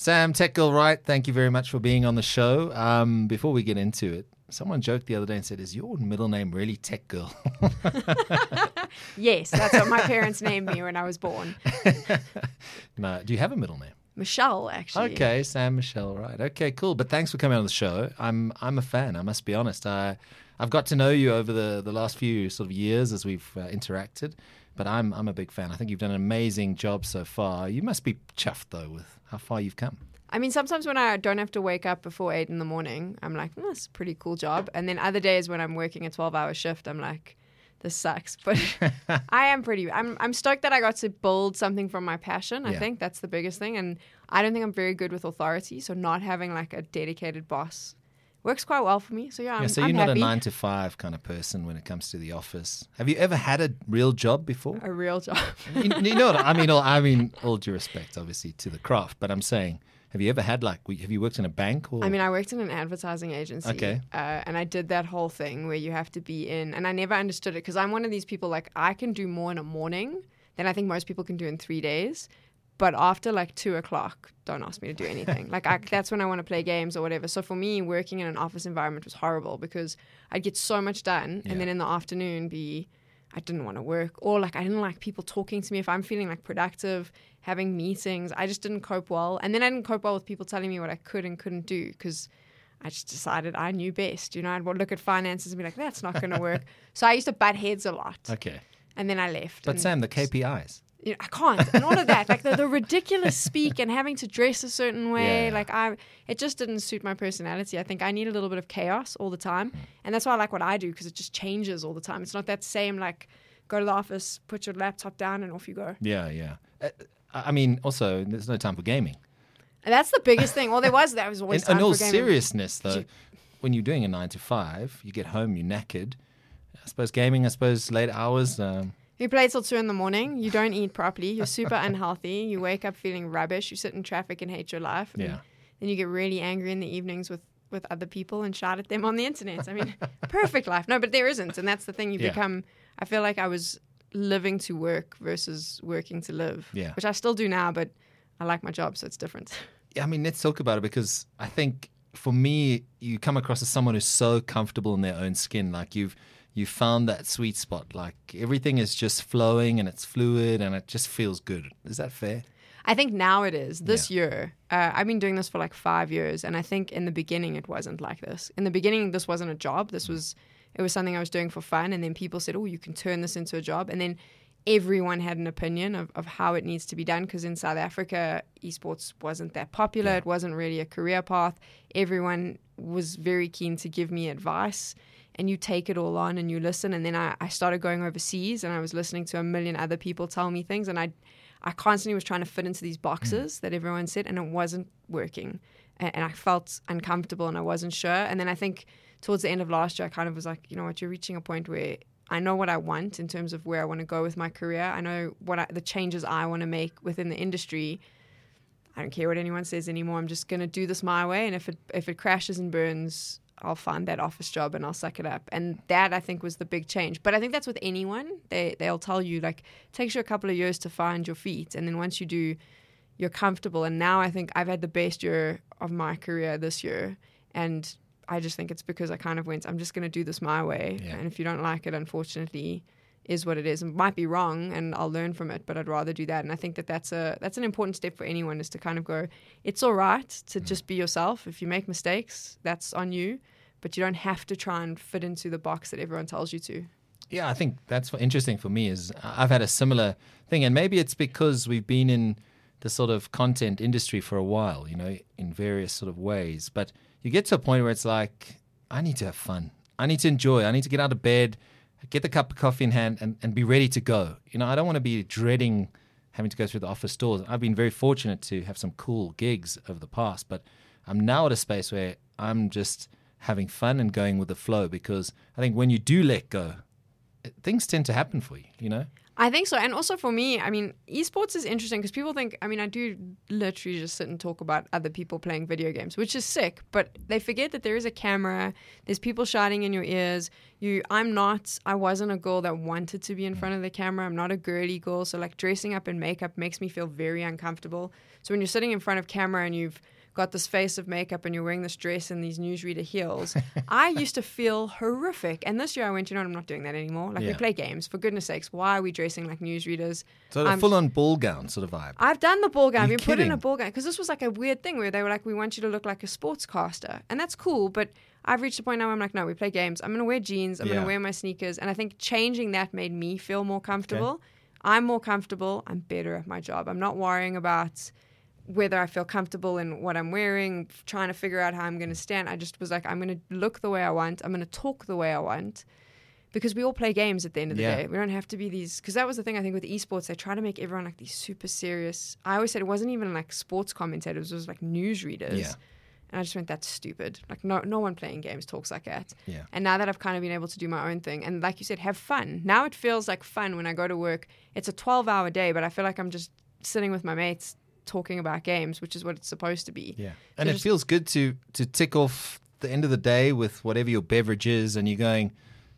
Sam Tech Girl Wright, thank you very much for being on the show. Um, before we get into it, someone joked the other day and said, "Is your middle name really Tech Girl?" Yes, that's what my parents named me when I was born. no, do you have a middle name? Michelle, actually. Okay, Sam Michelle, right? Okay, cool. But thanks for coming on the show. I'm I'm a fan. I must be honest. I I've got to know you over the, the last few sort of years as we've uh, interacted, but I'm I'm a big fan. I think you've done an amazing job so far. You must be chuffed though with how far you've come. I mean, sometimes when I don't have to wake up before eight in the morning, I'm like, oh, that's a pretty cool job. And then other days when I'm working a 12 hour shift, I'm like, this sucks. But I am pretty, I'm, I'm stoked that I got to build something from my passion. I Yeah. think that's the biggest thing. And I don't think I'm very good with authority. So not having like a dedicated boss works quite well for me. So yeah, I'm, yeah, so I'm you're not happy. a nine to five kind of person when it comes to the office. Have you ever had a real job before? a real job. you, you know, what I mean, all, I mean, all due respect, obviously, to the craft. But I'm saying, have you ever had like, have you worked in a bank or? I mean, I worked in an advertising agency. Okay. Uh, and I did that whole thing where you have to be in, and I never understood it because I'm one of these people like I can do more in a morning than I think most people can do in three days. But after like two o'clock, don't ask me to do anything. like I, that's when I want to play games or whatever. So for me, working in an office environment was horrible because I'd get so much done, Yeah. and then in the afternoon be I didn't want to work or like I didn't like people talking to me. If I'm feeling like productive, having meetings, I just didn't cope well. And then I didn't cope well with people telling me what I could and couldn't do because I just decided I knew best. You know, I'd look at finances and be like, that's not going to work. so I used to butt heads a lot. okay. And then I left. But Sam, the KPIs. You know, I can't. And all of that, like the, the ridiculous speak and having to dress a certain way, Yeah. like I, it just didn't suit my personality. I think I need a little bit of chaos all the time. Hmm. And that's why I like what I do because it just changes all the time. It's not that same, like, go to the office, put your laptop down, and off you go. Yeah, yeah. Uh, I mean, also, there's no time for gaming. And that's the biggest thing. All there was, that was always In, in all seriousness, though, you- when you're doing a nine to five, you get home, you're knackered. I suppose gaming, I suppose late hours. Um, You play till two in the morning. You don't eat properly. You're super unhealthy. You wake up feeling rubbish. You sit in traffic and hate your life. and Yeah. Then you get really angry in the evenings with with other people and shout at them on the internet. I mean, perfect life. No, but there isn't, and that's the thing. You Yeah. become. I feel like I was living to work versus working to live. Yeah. Which I still do now, but I like my job, so it's different. yeah, I mean, let's talk about it because I think for me, you come across as someone who's so comfortable in their own skin. Like you've you found that sweet spot. Like everything is just flowing and it's fluid and it just feels good. Is that fair? I think now it is. This year, uh, I've been doing this for like five years, and I think in the beginning it wasn't like this. In the beginning, this wasn't a job. This was it was something I was doing for fun, and then people said, "Oh, you can turn this into a job," and then everyone had an opinion of, of how it needs to be done because in South Africa, esports wasn't that popular. It wasn't really a career path. Everyone was very keen to give me advice. And you take it all on and you listen. And then I, I started going overseas and I was listening to a million other people tell me things. And I, I constantly was trying to fit into these boxes mm. that everyone said, and it wasn't working. And, and I felt uncomfortable and I wasn't sure. And then I think towards the end of last year, I kind of was like, you know what, you're reaching a point where I know what I want in terms of where I want to go with my career. I know what I, the changes I want to make within the industry. I don't care what anyone says anymore. I'm just going to do this my way. And if it if it crashes and burns, I'll find that office job and I'll suck it up. And that I think was the big change. But I think that's with anyone. They they'll tell you like it takes you a couple of years to find your feet, and then once you do, you're comfortable. And now I think I've had the best year of my career this year, and I just think it's because I kind of went. I'm just going to do this my way, Yeah. and if you don't like it, unfortunately. Is what it is. It might be wrong, and I'll learn from it. But I'd rather do that, and I think that that's a that's an important step for anyone is to kind of go. It's all right to mm. just be yourself. If you make mistakes, that's on you, but you don't have to try and fit into the box that everyone tells you to. Yeah, I think that's what interesting for me is uh, I've had a similar thing, and maybe it's because we've been in the sort of content industry for a while, you know, in various sort of ways. But you get to a point where it's like, I need to have fun. I need to enjoy. I need to get out of bed, get the cup of coffee in hand, and, and be ready to go. You know, I don't want to be dreading having to go through the office doors. I've been very fortunate to have some cool gigs over the past, but I'm now at a space where I'm just having fun and going with the flow because I think when you do let go, things tend to happen for you, you know? I think so. And also for me, I mean, esports is interesting because people think, I mean, I do literally just sit and talk about other people playing video games, which is sick, but they forget that there is a camera, there's people shouting in your ears. You I'm not I wasn't a girl that wanted to be in mm. front of the camera. I'm not a girly girl, so like dressing up in makeup makes me feel very uncomfortable. So when you're sitting in front of camera and you've got this face of makeup and you're wearing this dress and these newsreader heels. I used to feel horrific. And this year I went, you know, I'm not doing that anymore. Like Yeah. we play games. For goodness sakes, why are we dressing like newsreaders? So a full on ball gown sort of vibe. I've done the ball gown. I've You're put in a ball gown because this was like a weird thing where they were like, we want you to look like a sportscaster. And that's cool. But I've reached a point now where I'm like, no, we play games. I'm going to wear jeans. I'm going to wear my sneakers. And I think changing that made me feel more comfortable. I'm more comfortable. I'm better at my job. I'm not worrying about whether I feel comfortable in what I'm wearing, trying to figure out how I'm going to stand. I just was like, I'm going to look the way I want. I'm going to talk the way I want. Because we all play games at the end of the Yeah. day. We don't have to be these. Because that was the thing I think with esports. They try to make everyone like these super serious. I always said it wasn't even like sports commentators. It was like newsreaders. Yeah. And I just went, that's stupid. Like no, no one playing games talks like that. Yeah. And now that I've kind of been able to do my own thing, and like you said, have fun. Now it feels like fun when I go to work. It's a 12 hour day, but I feel like I'm just sitting with my mates talking about games, which is what it's supposed to be. Yeah, and it just- feels good to to tick off the end of the day with whatever your beverage is, and you're going,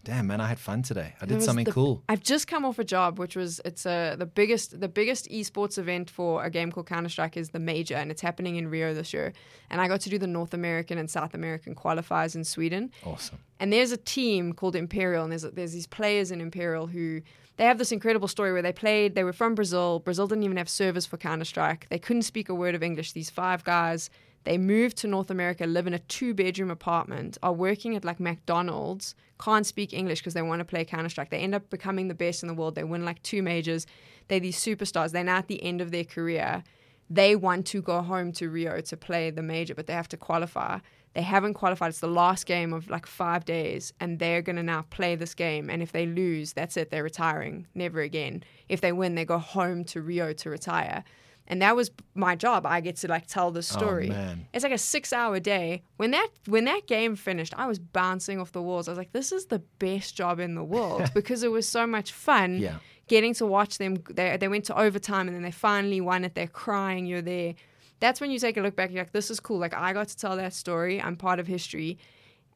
"Damn, man, I had fun today. I did something the- cool." I've just come off a job, which was it's a the biggest the biggest esports event for a game called Counter Strike is the major, and it's happening in Rio this year. And I got to do the North American and South American qualifiers in Sweden. Awesome. And there's a team called Imperial, and there's there's these players in Imperial who they have this incredible story where they played. They were from Brazil. Brazil didn't even have servers for Counter Strike. They couldn't speak a word of English. These five guys. They moved to North America, live in a two bedroom apartment, are working at like McDonald's, can't speak English because they want to play Counter Strike. They end up becoming the best in the world. They win like two majors. They're these superstars. They're now at the end of their career they want to go home to Rio to play the major, but they have to qualify. They haven't qualified. It's the last game of like five days, and they're going to now play this game. And if they lose, that's it. They're retiring. Never again. If they win, they go home to Rio to retire. And that was my job. I get to like tell the oh, story. Oh. It's like a six-hour day. When that when that game finished, I was bouncing off the walls. I was like, "This is the best job in the world" because it was so much fun Yeah. getting to watch them. They, they went to overtime and then they finally won it. They're crying. You're there. That's when you take a look back. You're like, this is cool. Like, I got to tell that story. I'm part of history.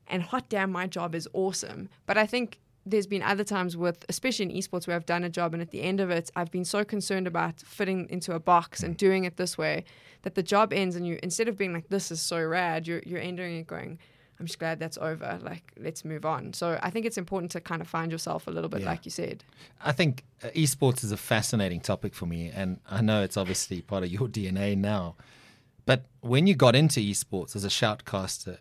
And hot damn, my job is awesome. But I think there's been other times with, especially in esports, where I've done a job and at the end of it, I've been so concerned about fitting into a box and doing it this way that the job ends and you, instead of being like, this is so rad, you're, you're ending it going, I'm just glad that's over. Like, let's move on. So I think it's important to kind of find yourself a little bit, Yeah. like you said. I think uh, esports is a fascinating topic for me, and I know it's obviously part of your DNA now. But when you got into esports as a shoutcaster,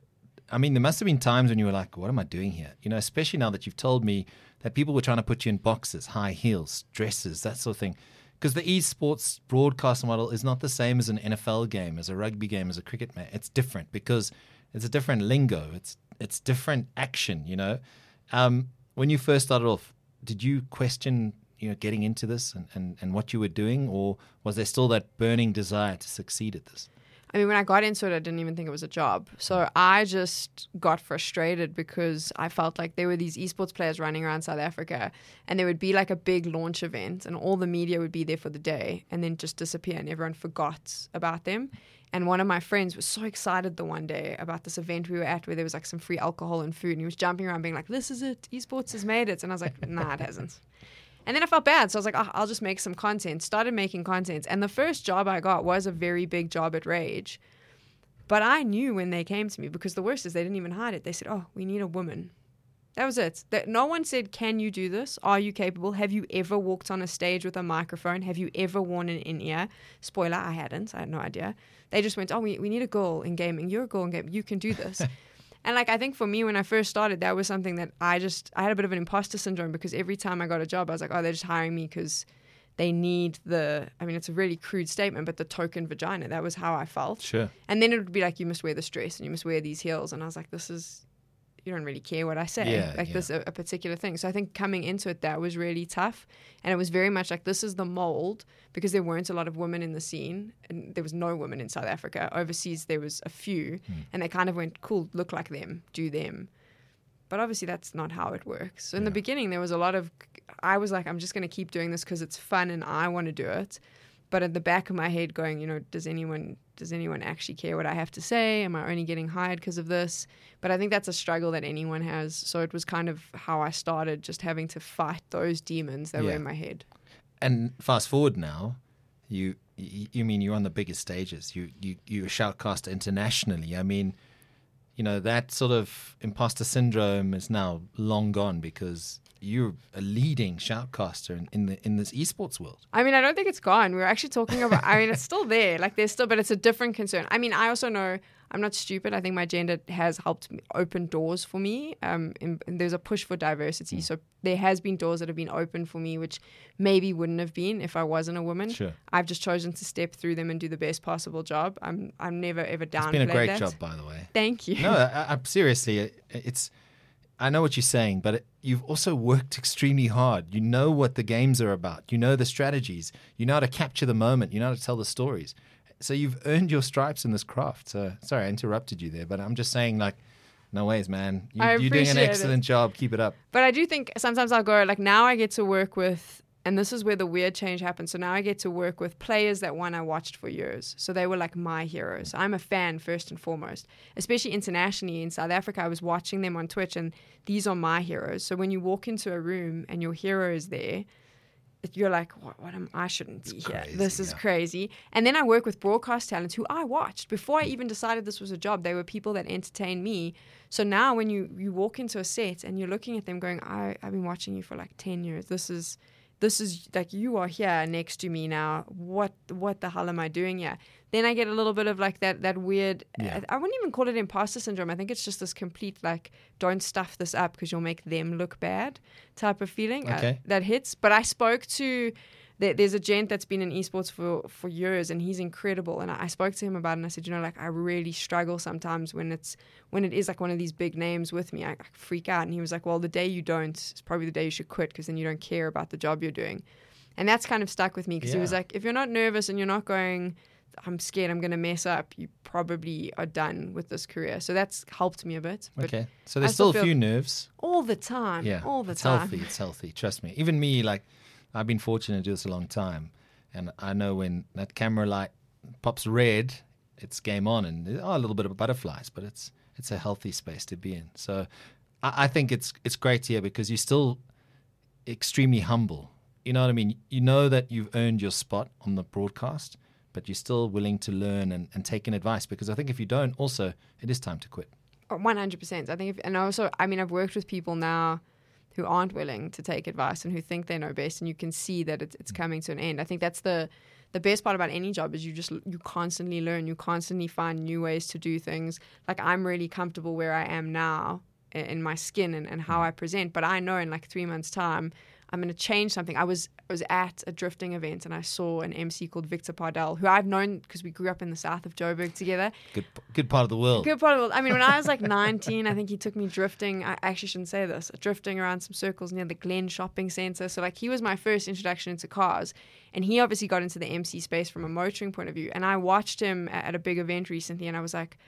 I mean, there must have been times when you were like, "What am I doing here?" You know, especially now that you've told me that people were trying to put you in boxes, high heels, dresses, that sort of thing. Because the esports broadcast model is not the same as an NFL game, as a rugby game, as a cricket match. It's different because it's a different lingo. It's it's different action. You know, um, when you first started off, did you question you know getting into this and, and, and what you were doing, or was there still that burning desire to succeed at this? I mean, when I got into it, I didn't even think it was a job. So mm. I just got frustrated because I felt like there were these esports players running around South Africa and there would be like a big launch event and all the media would be there for the day and then just disappear and everyone forgot about them. And one of my friends was so excited the one day about this event we were at where there was like some free alcohol and food and he was jumping around being like, this is it, esports has made it. And I was like, nah, it hasn't. And then I felt bad. So I was like, oh, I'll just make some content. Started making content. And the first job I got was a very big job at Rage. But I knew when they came to me because the worst is they didn't even hide it. They said, oh, we need a woman. That was it. That no one said, "Can you do this? Are you capable? Have you ever walked on a stage with a microphone? Have you ever worn an in-ear?" Spoiler: I hadn't. I had no idea. They just went, "Oh, we, we need a girl in gaming. You're a girl in gaming. You can do this." and like I think for me, when I first started, that was something that I just I had a bit of an imposter syndrome because every time I got a job, I was like, "Oh, they're just hiring me because." They need the, I mean, it's a really crude statement, but the token vagina. That was how I felt. Sure. And then it would be like, you must wear this dress and you must wear these heels. And I was like, this is, you don't really care what I say. Yeah, like yeah. this, a, a particular thing. So I think coming into it, that was really tough. And it was very much like, this is the mold because there weren't a lot of women in the scene. And there was no women in South Africa. Overseas, there was a few. Hmm. And they kind of went, cool, look like them, do them. but obviously that's not how it works. So in the beginning, there was a lot of, I was like, I'm just going to keep doing this because it's fun and I want to do it. But at the back of my head, going, you know, does anyone does anyone actually care what I have to say? Am I only getting hired because of this? But I think that's a struggle that anyone has. So it was kind of how I started, just having to fight those demons that were in my head. And fast forward now, you you, mean you're on the biggest stages. You you you're a shoutcaster internationally. I mean, you know that sort of imposter syndrome is now long gone because you're a leading shoutcaster in, in the in this esports world. I mean, I don't think it's gone. We were actually talking about. I mean, it's still there. Like there's still, but it's a different concern. I mean, I also know I'm not stupid. I think my gender has helped me open doors for me. Um, and, and there's a push for diversity, so there has been doors that have been opened for me, which maybe wouldn't have been if I wasn't a woman. Sure. I've just chosen to step through them and do the best possible job. I'm I'm never ever down. It's been a great job, by the way. Thank you. No, I, I, seriously, it, it's. I know what you're saying, but it, you've also worked extremely hard. You know what the games are about. You know the strategies. You know how to capture the moment. You know how to tell the stories. So you've earned your stripes in this craft. So sorry, I interrupted you there, but I'm just saying, like, no ways, man. You, you're doing an appreciate it. excellent job. Keep it up. But I do think sometimes I'll go like now I get to work with and this is where the weird change happens. So now I get to work with players that one I watched for years. So they were like my heroes. I'm a fan first and foremost. Especially internationally in South Africa, I was watching them on Twitch and these are my heroes. So when you walk into a room and your hero is there, you're like, what, what am I shouldn't be here. crazy, this is yeah. crazy. And then I work with broadcast talents who I watched before I even decided this was a job. They were people that entertained me. So now when you you walk into a set and you're looking at them going, I, I've been watching you for like ten years. This is this is like you are here next to me now. What what the hell am I doing here? Then I get a little bit of like that that weird. Yeah. I, I wouldn't even call it imposter syndrome. I think it's just this complete like don't stuff this up because you'll make them look bad type of feeling uh, that hits. But I spoke to. There- There's a gent that's been in esports for, for years, and he's incredible. And I I spoke to him about it, and I said, you know, like I really struggle sometimes when it's when it is like one of these big names with me. I, I freak out. And he was like, well, the day you don't is probably the day you should quit because then you don't care about the job you're doing. And that's kind of stuck with me because he was like, if you're not nervous and you're not going, I'm scared I'm going to mess up, you probably are done with this career. So that's helped me a bit. Okay. So there's still still, a few nerves. all the time, Yeah. all the it's time. It's healthy. It's healthy. Trust me. Even me, like, I've been fortunate to do this a long time. And I know when that camera light pops red, it's game on. And there are a little bit of butterflies, but it's it's a healthy space to be in. So I, I think it's it's great here because you're still extremely humble. You know what I mean? You know that you've earned your spot on the broadcast, but you're still willing to learn and, and take in advice because I think if you don't, also, it is time to quit. Oh, one hundred percent. I think, if, and also, I mean, I've worked with people now who aren't willing to take advice and who think they know best, and you can see that it's, it's coming to an end. I think that's the the best part about any job is you just you constantly learn, you constantly find new ways to do things. Like I'm really comfortable where I am now in my skin and, and how mm. I present, but I know in like three months' time. I'm going to change something. I was I was at a drifting event and I saw an MC called Victor Pardell, who I've known because we grew up in the south of Joburg together. Good, good part of the world. Good part of it. I mean, when I was like 19, I think he took me drifting. I actually shouldn't say this. Drifting around some circles near the Glen Shopping Centre. So like he was my first introduction into cars, and he obviously got into the MC space from a motoring point of view. And I watched him at a big event recently, and I was like.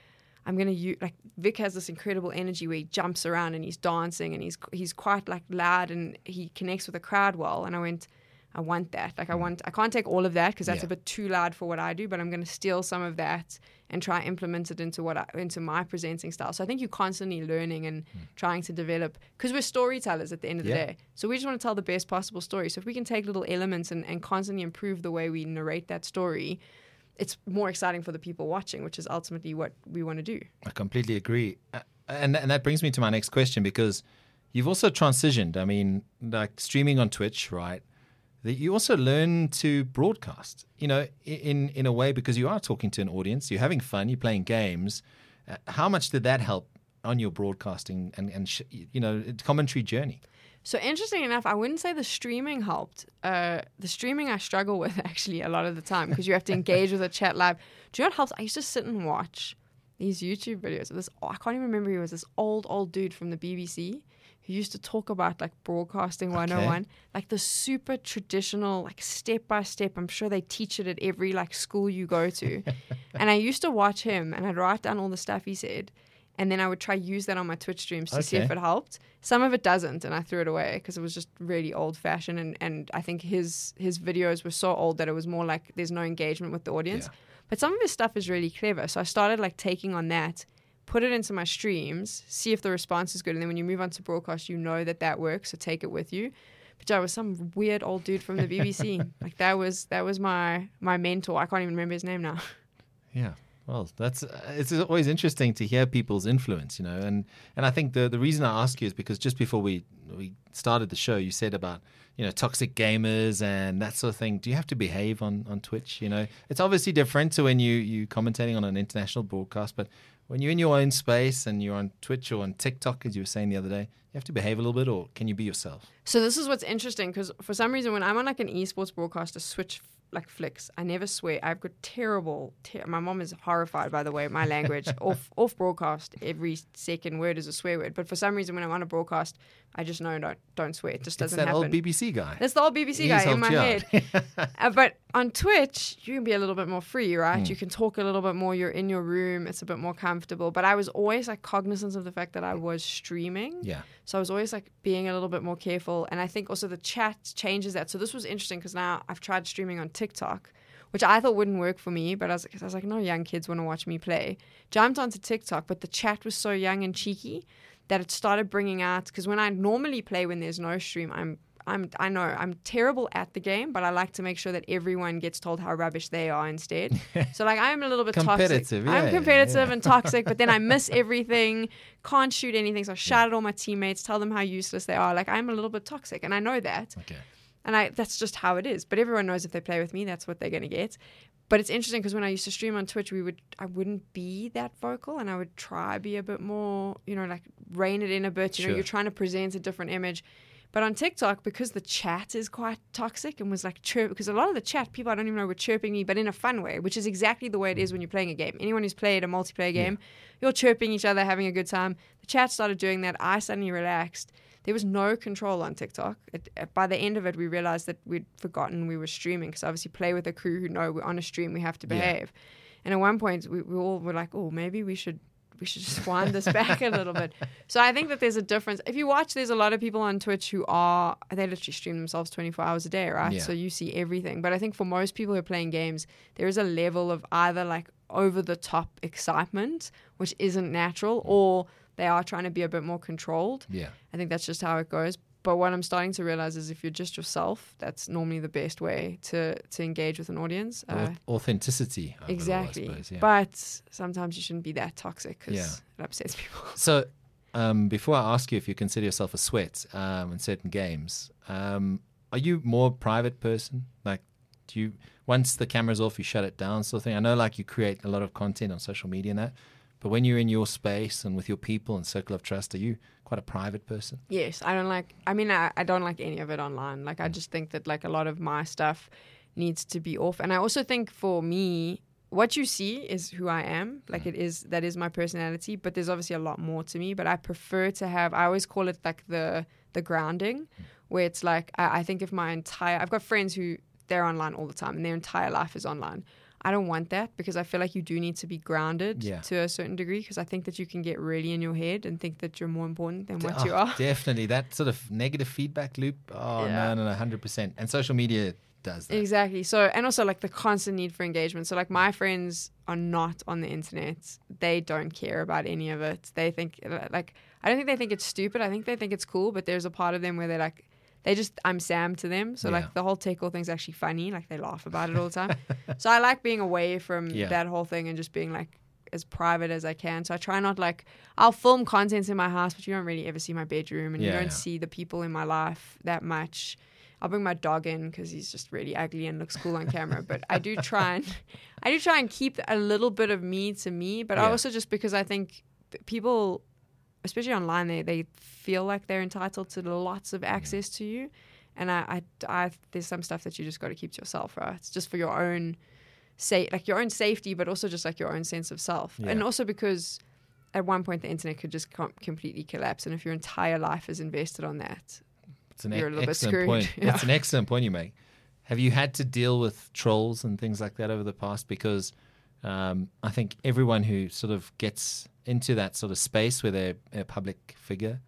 I'm gonna use like Vic has this incredible energy where he jumps around and he's dancing and he's he's quite like loud and he connects with the crowd well. And I went, I want that. Like I mm. want I can't take all of that because that's Yeah. a bit too loud for what I do, but I'm going to steal some of that and try implement it into what I, into my presenting style. So I think you're constantly learning and hmm. trying to develop because we're storytellers at the end of the day. So we just want to tell the best possible story. So if we can take little elements and, and constantly improve the way we narrate that story, it's more exciting for the people watching, which is ultimately what we want to do. I completely agree. And and that brings me to my next question because you've also transitioned. I mean, like streaming on Twitch, right? That you also learn to broadcast, you know, in in a way because you are talking to an audience, you're having fun, you're playing games. Uh, how much did that help on your broadcasting and and sh- you know commentary journey? So interesting enough, I wouldn't say the streaming helped. Uh, the streaming I struggle with actually a lot of the time because you have to engage with a chat live. Do you know what helps? I used to sit and watch these YouTube videos of this. Oh, I can't even remember who it was. This old old dude from the BBC who used to talk about like broadcasting 101, like the super traditional, like step by step. I'm sure they teach it at every like school you go to. and I used to watch him and I'd write down all the stuff he said. And then I would try use that on my Twitch streams to see if it helped. Some of it doesn't, and I threw it away because it was just really old fashioned, and, and I think his his videos were so old that it was more like there's no engagement with the audience. Yeah. But some of his stuff is really clever, so I started like taking on that, put it into my streams, see if the response is good, and then when you move on to broadcast, you know that that works, so take it with you. But I was some weird old dude from the BBC. like that was that was my my mentor. I can't even remember his name now. Yeah. Well, that's uh, it's always interesting to hear people's influence, you know, and and I think the the reason I ask you is because just before we we started the show, you said about you know toxic gamers and that sort of thing. Do you have to behave on on Twitch? You know, it's obviously different to when you you commentating on an international broadcast, but when you're in your own space and you're on Twitch or on TikTok, as you were saying the other day, you have to behave a little bit, or can you be yourself? So this is what's interesting because for some reason when I'm on like an esports broadcast, broadcaster switch like flicks, I never swear. I've got terrible. Ter- my mom is horrified by the way my language off off broadcast. Every second word is a swear word. But for some reason when I'm on a broadcast, I just know don't don't swear. It just doesn't happen. that happen. old BBC guy. That's the old BBC He's guy in my head. Uh, but on Twitch, you can be a little bit more free, right? Hmm. You can talk a little bit more. You're in your room. It's a bit more comfortable. But I was always like cognizant of the fact that I was streaming. yeah. So I was always like being a little bit more careful. And I think also the chat changes that. So this was interesting because now I've tried streaming on TikTok, which I thought wouldn't work for me. But I was, I was like, no young kids want to watch me play. Jumped onto TikTok, but the chat was so young and cheeky that it started bringing out. Because when I normally play when there's no stream, I'm I'm I know I'm terrible at the game, but I like to make sure that everyone gets told how rubbish they are instead. so like I'm a little bit toxic. Competitive, yeah, I'm competitive yeah. and toxic, but then I miss everything, can't shoot anything. So I shout at all my teammates, tell them how useless they are. Like I'm a little bit toxic, and I know that, Okay. and I that's just how it is. But everyone knows if they play with me, that's what they're gonna get. But it's interesting because when I used to stream on Twitch, we would I wouldn't be that vocal, and I would try be a bit more, you know, like rein it in a bit. You know, you're trying to present a different image. But on TikTok, because the chat is quite toxic and was like chirp, because a lot of the chat people I don't even know were chirping me, but in a fun way, which is exactly the way it is when you're playing a game. Anyone who's played a multiplayer game, you're chirping each other, having a good time. The chat started doing that. I suddenly relaxed. There was no control on TikTok. It, uh, by the end of it, we realized that we'd forgotten we were streaming because obviously play with a crew who know we're on a stream, we have to Yeah. behave. And at one point, we, we all were like, oh, maybe we should we should just wind this back a little bit. So I think that there's a difference. If you watch, there's a lot of people on Twitch who are they literally stream themselves 24 hours a day, right? Yeah. So you see everything. But I think for most people who are playing games, there is a level of either like over the top excitement, which isn't natural, or they are trying to be a bit more controlled. Yeah. I think that's just how it goes. But what I'm starting to realize is if you're just yourself, that's normally the best way to to engage with an audience. Uh, au- authenticity. of it all, I exactly. suppose, yeah. But sometimes you shouldn't be that toxic because Yeah. it upsets people. So, um, before I ask you if you consider yourself a sweat um, in certain games, um, are you more private person? Like, do you once the camera's off, you shut it down, sort of thing? I know, like, you create a lot of content on social media and that, but when you're in your space and with your people and circle of trust, are you quite a private person? Yes, I don't like. I mean, I, I don't like any of it online. Like, Mm. I just think that like a lot of my stuff needs to be off. And I also think for me, what you see is who I am. Like, Mm. it is that is my personality. But there's obviously a lot more to me. But I prefer to have. I always call it like the the grounding, Mm. where it's like I, I think if my entire. I've got friends who they're online all the time and their entire life is online. I don't want that because I feel like you do need to be grounded Yeah. to a certain degree because I think that you can get really in your head and think that you're more important than what Oh, you are. Definitely. That sort of negative feedback loop. Oh, Yeah. no, no, no, 100%. And social media does that. Exactly. So, and also like the constant need for engagement. So, like my friends are not on the internet. They don't care about any of it. They think like I don't think they think it's stupid. I think they think it's cool. But there's a part of them where they're like, they just I'm Sam to them. So Yeah. like the whole Tech Girl thing's actually funny. Like they laugh about it all the time. so I like being away from Yeah. that whole thing and just being like as private as I can. So I try not like I'll film content in my house, but you don't really ever see my bedroom and you don't yeah. see the people in my life that much. I'll bring my dog in because he's just really ugly and looks cool on camera. But I do try and I do try and keep a little bit of me to me. But I Yeah. also just because I think people, especially online, they they feel like they're entitled to lots of access to you. And I, I, I there's some stuff that you just got to keep to yourself, right? It's just for your own say like your own safety, but also just like your own sense of self, Yeah. and also because at one point the internet could just com- completely collapse, and if your entire life is invested on that, It's an You're a little bit excellent screwed. point. Yeah. It's an excellent point you make. Have you had to deal with trolls and things like that over the past? Because um, I think everyone who sort of gets into that sort of space where they're a public figure,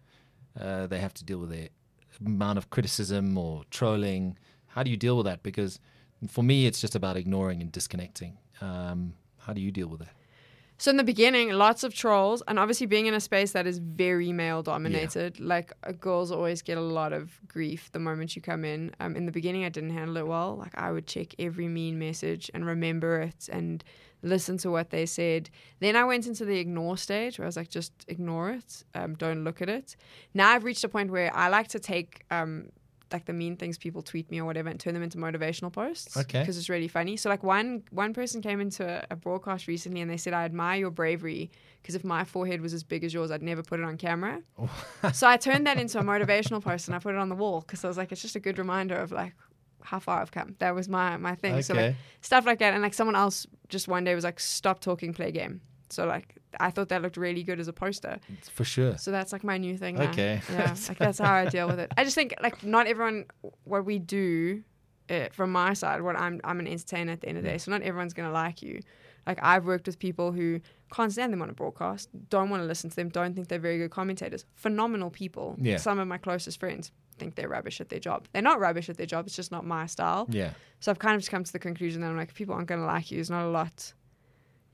uh, they have to deal with the amount of criticism or trolling. How do you deal with that? Because for me, it's just about ignoring and disconnecting. Um, how do you deal with that? So in the beginning, lots of trolls, and obviously being in a space that is very male dominated, like uh, girls always get a lot of grief the moment you come in. Um, in the beginning, I didn't handle it well. Like I would check every mean message and remember it and listen to what they said. Then I went into the ignore stage where I was like, just ignore it, um, don't look at it. Now I've reached a point where I like to take um, like the mean things people tweet me or whatever and turn them into motivational posts. Okay. Because it's really funny. So like one one person came into a, a broadcast recently and they said I admire your bravery because if my forehead was as big as yours, I'd never put it on camera. so I turned that into a motivational post and I put it on the wall because I was like, it's just a good reminder of like how far I've come. That was my my thing. Okay. So like stuff like that. And like someone else just one day was like, stop talking, play game. So like I thought that looked really good as a poster. For sure. So that's like my new thing now. Okay. Yeah, like that's how I deal with it. I just think like not everyone what we do uh, from my side. What I'm I'm an entertainer at the end of the day, so not everyone's gonna like you. Like I've worked with people who can't stand them on a broadcast, don't want to listen to them, don't think they're very good commentators. Phenomenal people. Yeah. Some of my closest friends think they're rubbish at their job. They're not rubbish at their job. It's just not my style. Yeah. So I've kind of just come to the conclusion that I'm like, if people aren't going to like you, there's not a lot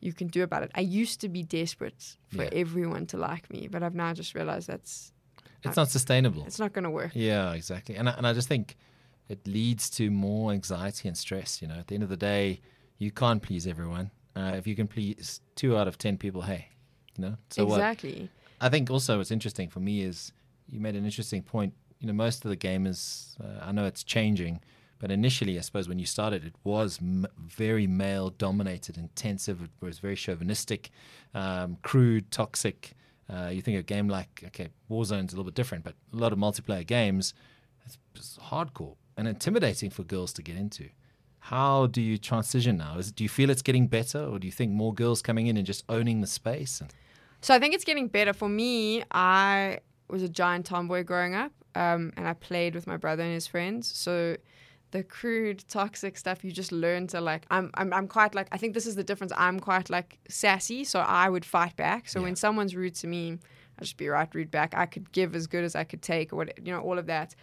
you can do about it. I used to be desperate for Yeah. everyone to like me, but I've now just realized that's It's not sustainable. it's not going to work. Yeah, exactly. And I, and I just think it leads to more anxiety and stress. You know, at the end of the day, you can't please everyone. Uh, if you can please two out of ten people, hey, you know. So what? exactly. I think also what's interesting for me is you made an interesting point. You know, most of the gamers, uh, I know it's changing, but initially, I suppose when you started, it was m- very male dominated, intensive. It was very chauvinistic, um, crude, toxic. Uh, you think a game like okay, Warzone's a little bit different, but a lot of multiplayer games, it's, it's hardcore and intimidating for girls to get into. How do you transition now? Is, do you feel it's getting better, or do you think more girls coming in and just owning the space? And, So I think it's getting better. For me, I was a giant tomboy growing up, um, and I played with my brother and his friends. So the crude, toxic stuff, you just learn to like. I'm, I'm, I'm quite like. I think this is the difference. I'm quite like sassy, so I would fight back. So Yeah. when someone's rude to me, I'd just be right rude back. I could give as good as I could take, or what you know, all of that.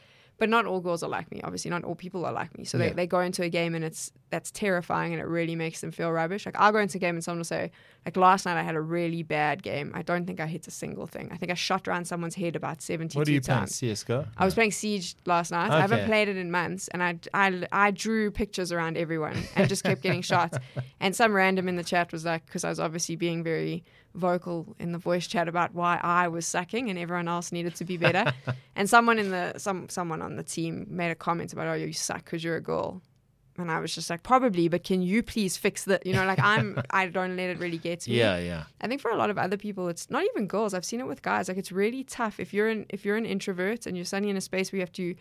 But not all girls are like me. Obviously, not all people are like me. So Yeah. they, they go into a game and it's that's terrifying and it really makes them feel rubbish. Like I'll go into a game and someone will say, like last night I had a really bad game. I don't think I hit a single thing. I think I shot around someone's head about seventy two what are you playing? times. CS:GO. I was playing Siege last night. I haven't played it in months, and I, I, I drew pictures around everyone and just kept getting shot. And some random in the chat was like, because I was obviously being very vocal in the voice chat about why I was sucking and everyone else needed to be better. and someone in the some someone on the team made a comment about, oh, you suck because you're a girl. And I was just like, probably, but can you please fix that? You know, like I'm, I don't let it really get to me. Yeah, yeah. I think for a lot of other people, it's not even girls. I've seen it with guys. Like it's really tough if you're an if you're an introvert and you're suddenly in a space where you have to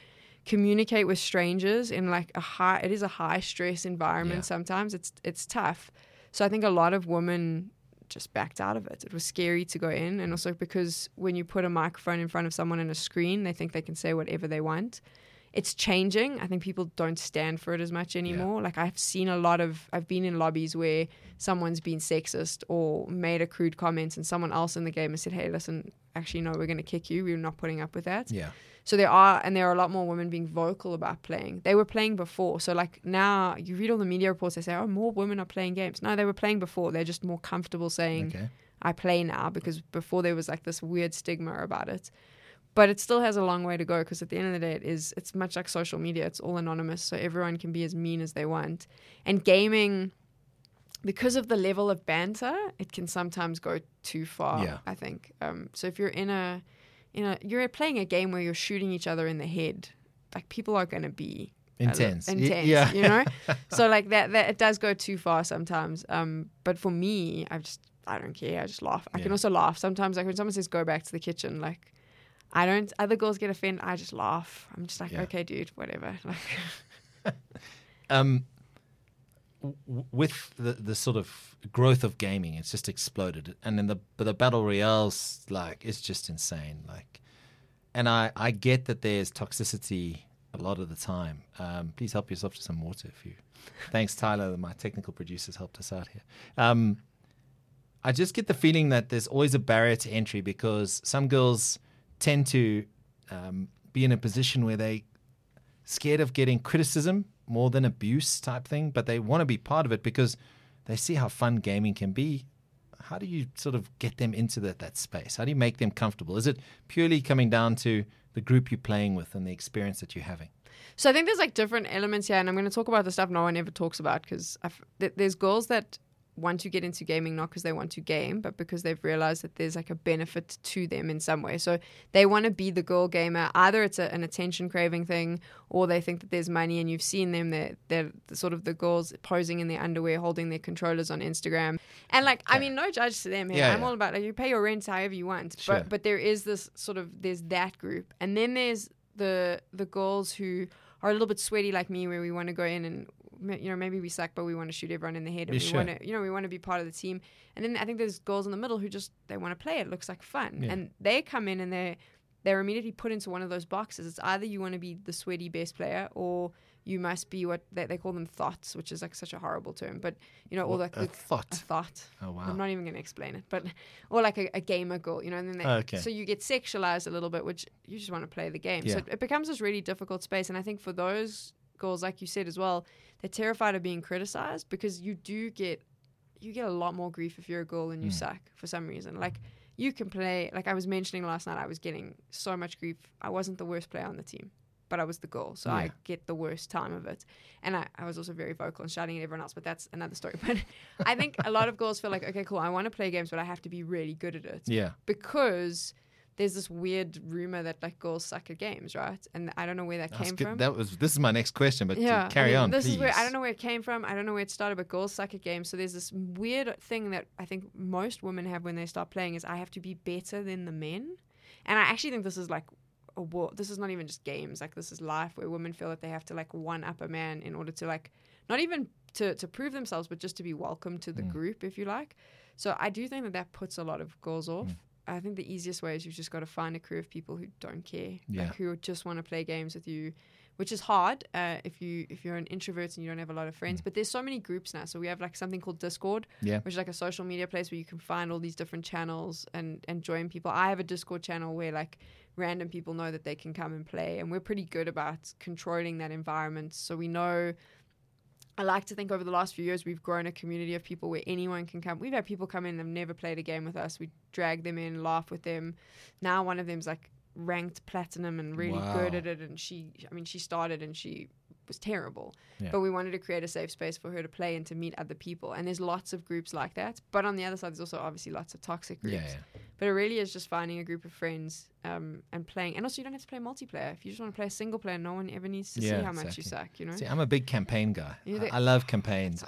communicate with strangers in like a high. It is a high stress environment. Yeah. Sometimes it's it's tough. So I think a lot of women just backed out of it. It was scary to go in, and also because when you put a microphone in front of someone and a screen, they think they can say whatever they want. It's changing. I think people don't stand for it as much anymore. Like I've seen a lot of I've been in lobbies where someone's been sexist or made a crude comment and someone else in the game has said, Hey, listen, actually no, we're gonna kick you. We're not putting up with that. Yeah. So there are, and there are a lot more women being vocal about playing. They were playing before. So like now, you read all the media reports. They say, "Oh, more women are playing games." No, they were playing before. They're just more comfortable saying, Okay. "I play now," because before there was like this weird stigma about it. But it still has a long way to go because at the end of the day, it is. It's much like social media. It's all anonymous, so everyone can be as mean as they want. And gaming, because of the level of banter, it can sometimes go too far. Yeah. I think. Um, so if you're in a you know, you're playing a game where you're shooting each other in the head. Like people are going to be li- Intense. Y- intense, yeah. you know. so like that, that it does go too far sometimes. Um, but for me, I just I don't care. I just laugh. I can also laugh sometimes. Like when someone says go back to the kitchen, like I don't. Other girls get offended. I just laugh. I'm just like, Yeah. okay, dude, whatever. Like, um, with the the sort of growth of gaming, it's just exploded, and then the the battle royales like it's just insane. Like, and I I get that there's toxicity a lot of the time. Um, please help yourself to some water if you. Thanks, Tyler. My technical producers helped us out here. Um, I just get the feeling that there's always a barrier to entry because some girls tend to um, be in a position where they scared of getting criticism more than abuse type thing, but they want to be part of it because they see how fun gaming can be. How do you sort of get them into that, that space? How do you make them comfortable? Is it purely coming down to the group you're playing with and the experience that you're having? So I think there's like different elements here, and I'm going to talk about the stuff no one ever talks about because th- there's girls that want to get into gaming not because they want to game, but because they've realized that there's like a benefit to them in some way. So they want to be the girl gamer. Either it's a, an attention craving thing, or they think that there's money, and you've seen them. They're, they're sort of the girls posing in their underwear, holding their controllers on Instagram. And like, yeah. I mean, no judge to them here. Yeah, I'm yeah. all about like, you pay your rent however you want, sure. but but there is this sort of there's that group, and then there's the the girls who are a little bit sweaty like me, where we want to go in and you know maybe we suck but we want to shoot everyone in the head and we sure. want to you know we want to be part of the team. And then i think there's girls in the middle who just they want to play. It looks like fun. Yeah. and they come in and they're they're immediately put into one of those boxes. It's either you want to be the sweaty best player or you must be what they, they call them thots which is like such a horrible term but you know all like a thot? A thot. Oh wow. I'm not even going to explain it but or like a, a gamer girl you know and then they, okay. so you get sexualized a little bit which you just want to play the game. Yeah. so it, it becomes this really difficult space and i think for those girls like you said as well they're terrified of being criticized because you do get you get a lot more grief if you're a girl and you mm. suck for some reason. Like you can play like I was mentioning last night I was getting so much grief. I wasn't the worst player on the team, but I was the girl. So yeah. I get the worst time of it. And I, I was also very vocal and shouting at everyone else, but that's another story. But I think a lot of girls feel like, okay, cool, I want to play games, but I have to be really good at it. Yeah. Because there's this weird rumor that like girls suck at games, right? And I don't know where that That's came good. from. That was this is my next question, but yeah, carry I mean, on. This please. is where I don't know where it came from. I don't know where it started, but girls suck at games. So there's this weird thing that I think most women have when they start playing is I have to be better than the men, and I actually think this is like a war. This is not even just games. Like this is life where women feel that they have to like one up a man in order to like not even to to prove themselves, but just to be welcome to the mm. group, if you like. So I do think that that puts a lot of girls off. Mm. I think the easiest way is you've just got to find a crew of people who don't care, yeah. like who just want to play games with you, which is hard uh, if you if you're an introvert and you don't have a lot of friends. Mm. But there's so many groups now, so we have like something called Discord, yeah. which is like a social media place where you can find all these different channels and and join people. I have a Discord channel where like random people know that they can come and play, and we're pretty good about controlling that environment, so we know I like to think over the last few years we've grown a community of people where anyone can come. We've had people come in and have never played a game with us. We drag them in, laugh with them. Now one of them's like ranked platinum and really wow. good at it and she I mean she started and she was terrible. Yeah. But we wanted to create a safe space for her to play and to meet other people. And there's lots of groups like that. But on the other side, there's also obviously lots of toxic groups. Yeah, yeah. But it really is just finding a group of friends um, and playing. And also, you don't have to play multiplayer. If you just want to play a single player, no one ever needs to see how much you suck. You know. See, I'm a big campaign guy. I, I, love campaigns.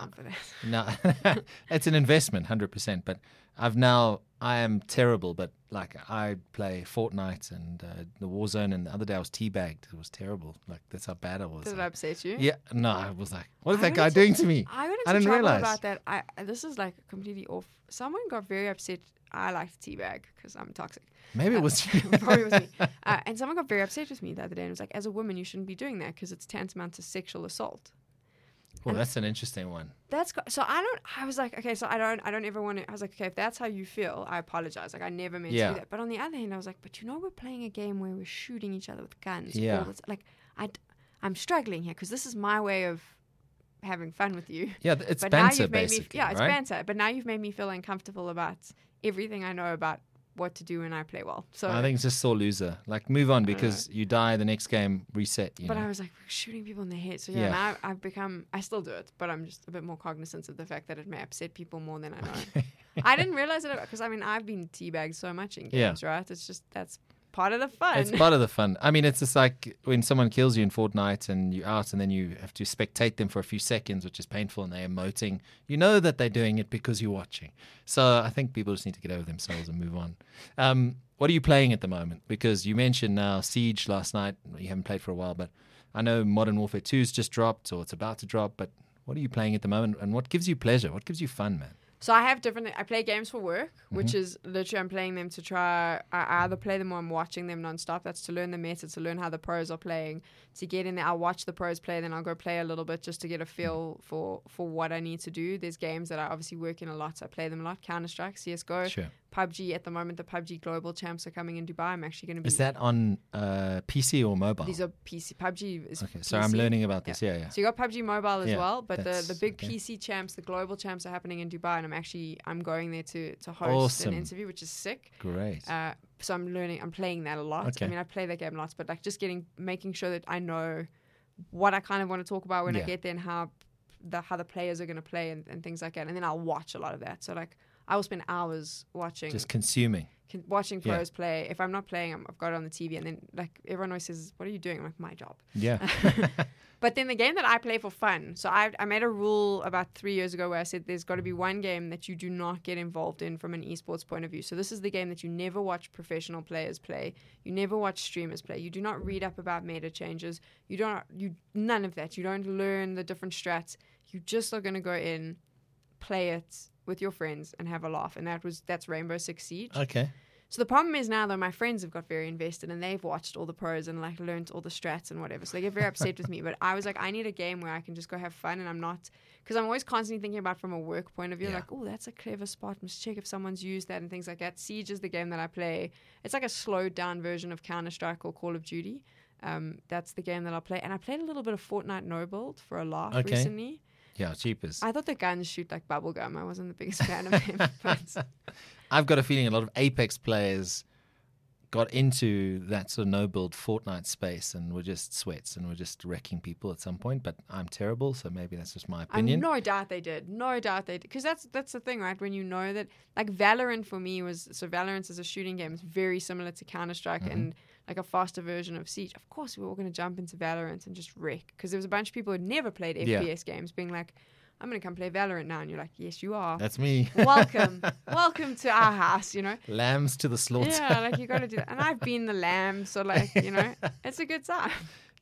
No, it's an investment, hundred percent. But I've now I am terrible, but like I play Fortnite and uh, the Warzone, and the other day I was teabagged. It was terrible. Like that's how bad I was. Did like, it upset you? Yeah. No, I was like, what is I that guy doing to me? I, I didn't realize about that. I this is like completely off. Someone got very upset. I like teabag because I'm toxic. Maybe uh, it was you. probably was me. Uh, and someone got very upset with me the other day and was like, as a woman, you shouldn't be doing that because it's tantamount to sexual assault. Well, that's an interesting one. That's so. I don't. I was like, okay, so I don't. I don't ever want to. I was like, okay, if that's how you feel, I apologize. Like, I never meant yeah. to do that. But on the other hand, I was like, but you know, we're playing a game where we're shooting each other with guns. Yeah. Like, I, I'm struggling here because this is my way of having fun with you. Yeah, it's but banter, basically. Me, yeah, it's right? banter. But now you've made me feel uncomfortable about everything I know about what to do when I play well. So I think it's just sore loser. Like move on because you die the next game, reset. but know? I was like shooting people in the head. So yeah, yeah. now I've become. I still do it, but I'm just a bit more cognizant of the fact that it may upset people more than I know. I didn't realize it because I mean I've been teabagged so much in games, yeah. right? It's just that's part of the fun. It's part of the fun. I mean, it's just like when someone kills you in Fortnite and you're out and then you have to spectate them for a few seconds, which is painful, and they're emoting. You know that they're doing it because you're watching. So I think people just need to get over themselves and move on. Um, what are you playing at the moment? Because you mentioned now Siege last night. You haven't played for a while, but I know Modern Warfare 2's just dropped or it's about to drop. But what are you playing at the moment and what gives you pleasure? What gives you fun, man? So I have different. I play games for work, Mm-hmm. which is literally I'm playing them to try. I either play them or I'm watching them nonstop. That's to learn the meta, to learn how the pros are playing. To get in there, I'll watch the pros play, then I'll go play a little bit just to get a feel for for what I need to do. There's games that I obviously work in a lot, so I play them a lot. Counter Strike, CS:GO, Sure. PUBG. At the moment, the PUBG Global Champs are coming in Dubai. I'm actually going to be. Is that on uh, PC or mobile? These are PC. PUBG is. okay, so I'm learning about this. Yeah, yeah. So you got PUBG Mobile as Yeah, well, but the, the big okay. PC champs, the global champs, are happening in Dubai, and I'm actually I'm going there to to host Awesome. an interview, which is sick. Great. Uh, so I'm learning, I'm playing that a lot. Okay. I mean, I play that game lots, but like just getting, making sure that I know what I kind of want to talk about when I get there and how the how the players are going to play and, and things like that. And then I'll watch a lot of that. So like I will spend hours watching Just consuming. con- watching Yeah. pros play. If I'm not playing, I'm, I've got it on the TV, and then like everyone always says, "What are you doing?" I'm like, "My job." Yeah. But then the game that I play for fun. So I, I made a rule about three years ago where I said there's got to be one game that you do not get involved in from an esports point of view. So this is the game that you never watch professional players play. You never watch streamers play. You do not read up about meta changes. You don't you none of that. You don't learn the different strats. You just are going to go in, play it with your friends and have a laugh. And that was that's Rainbow Six Siege. okay. So the problem is now though my friends have got very invested and they've watched all the pros and like learned all the strats and whatever. So they get very upset with me. But I was like, I need a game where I can just go have fun and I'm not because I'm always constantly thinking about from a work point of view, Yeah. like, oh, that's a clever spot. Must check if someone's used that and things like that. Siege is the game that I play. It's like a slowed down version of Counter Strike or Call of Duty. Um, that's the game that I play. And I played a little bit of Fortnite No Build for a laugh Okay. recently. Yeah, cheapers. I thought the guns shoot like bubblegum. I wasn't the biggest fan of him. But I've got a feeling a lot of Apex players got into that sort of no build Fortnite space and were just sweats and were just wrecking people at some point. But I'm terrible, so maybe that's just my opinion. no doubt they did. No doubt they did. Because that's that's the thing, right? When you know that, like Valorant for me was so Valorant is a shooting game It's very similar to Counter Strike Mm-hmm. and like a faster version of Siege. Of course, we were all going to jump into Valorant and just wreck because there was a bunch of people who had never played Yeah. FPS games, being like, "I'm going to come play Valorant now," and you're like, "Yes, you are. That's me. Welcome, welcome to our house." You know. Lambs to the slaughter. Yeah, like you got to do that. And I've been the lamb, so like you know, it's a good time.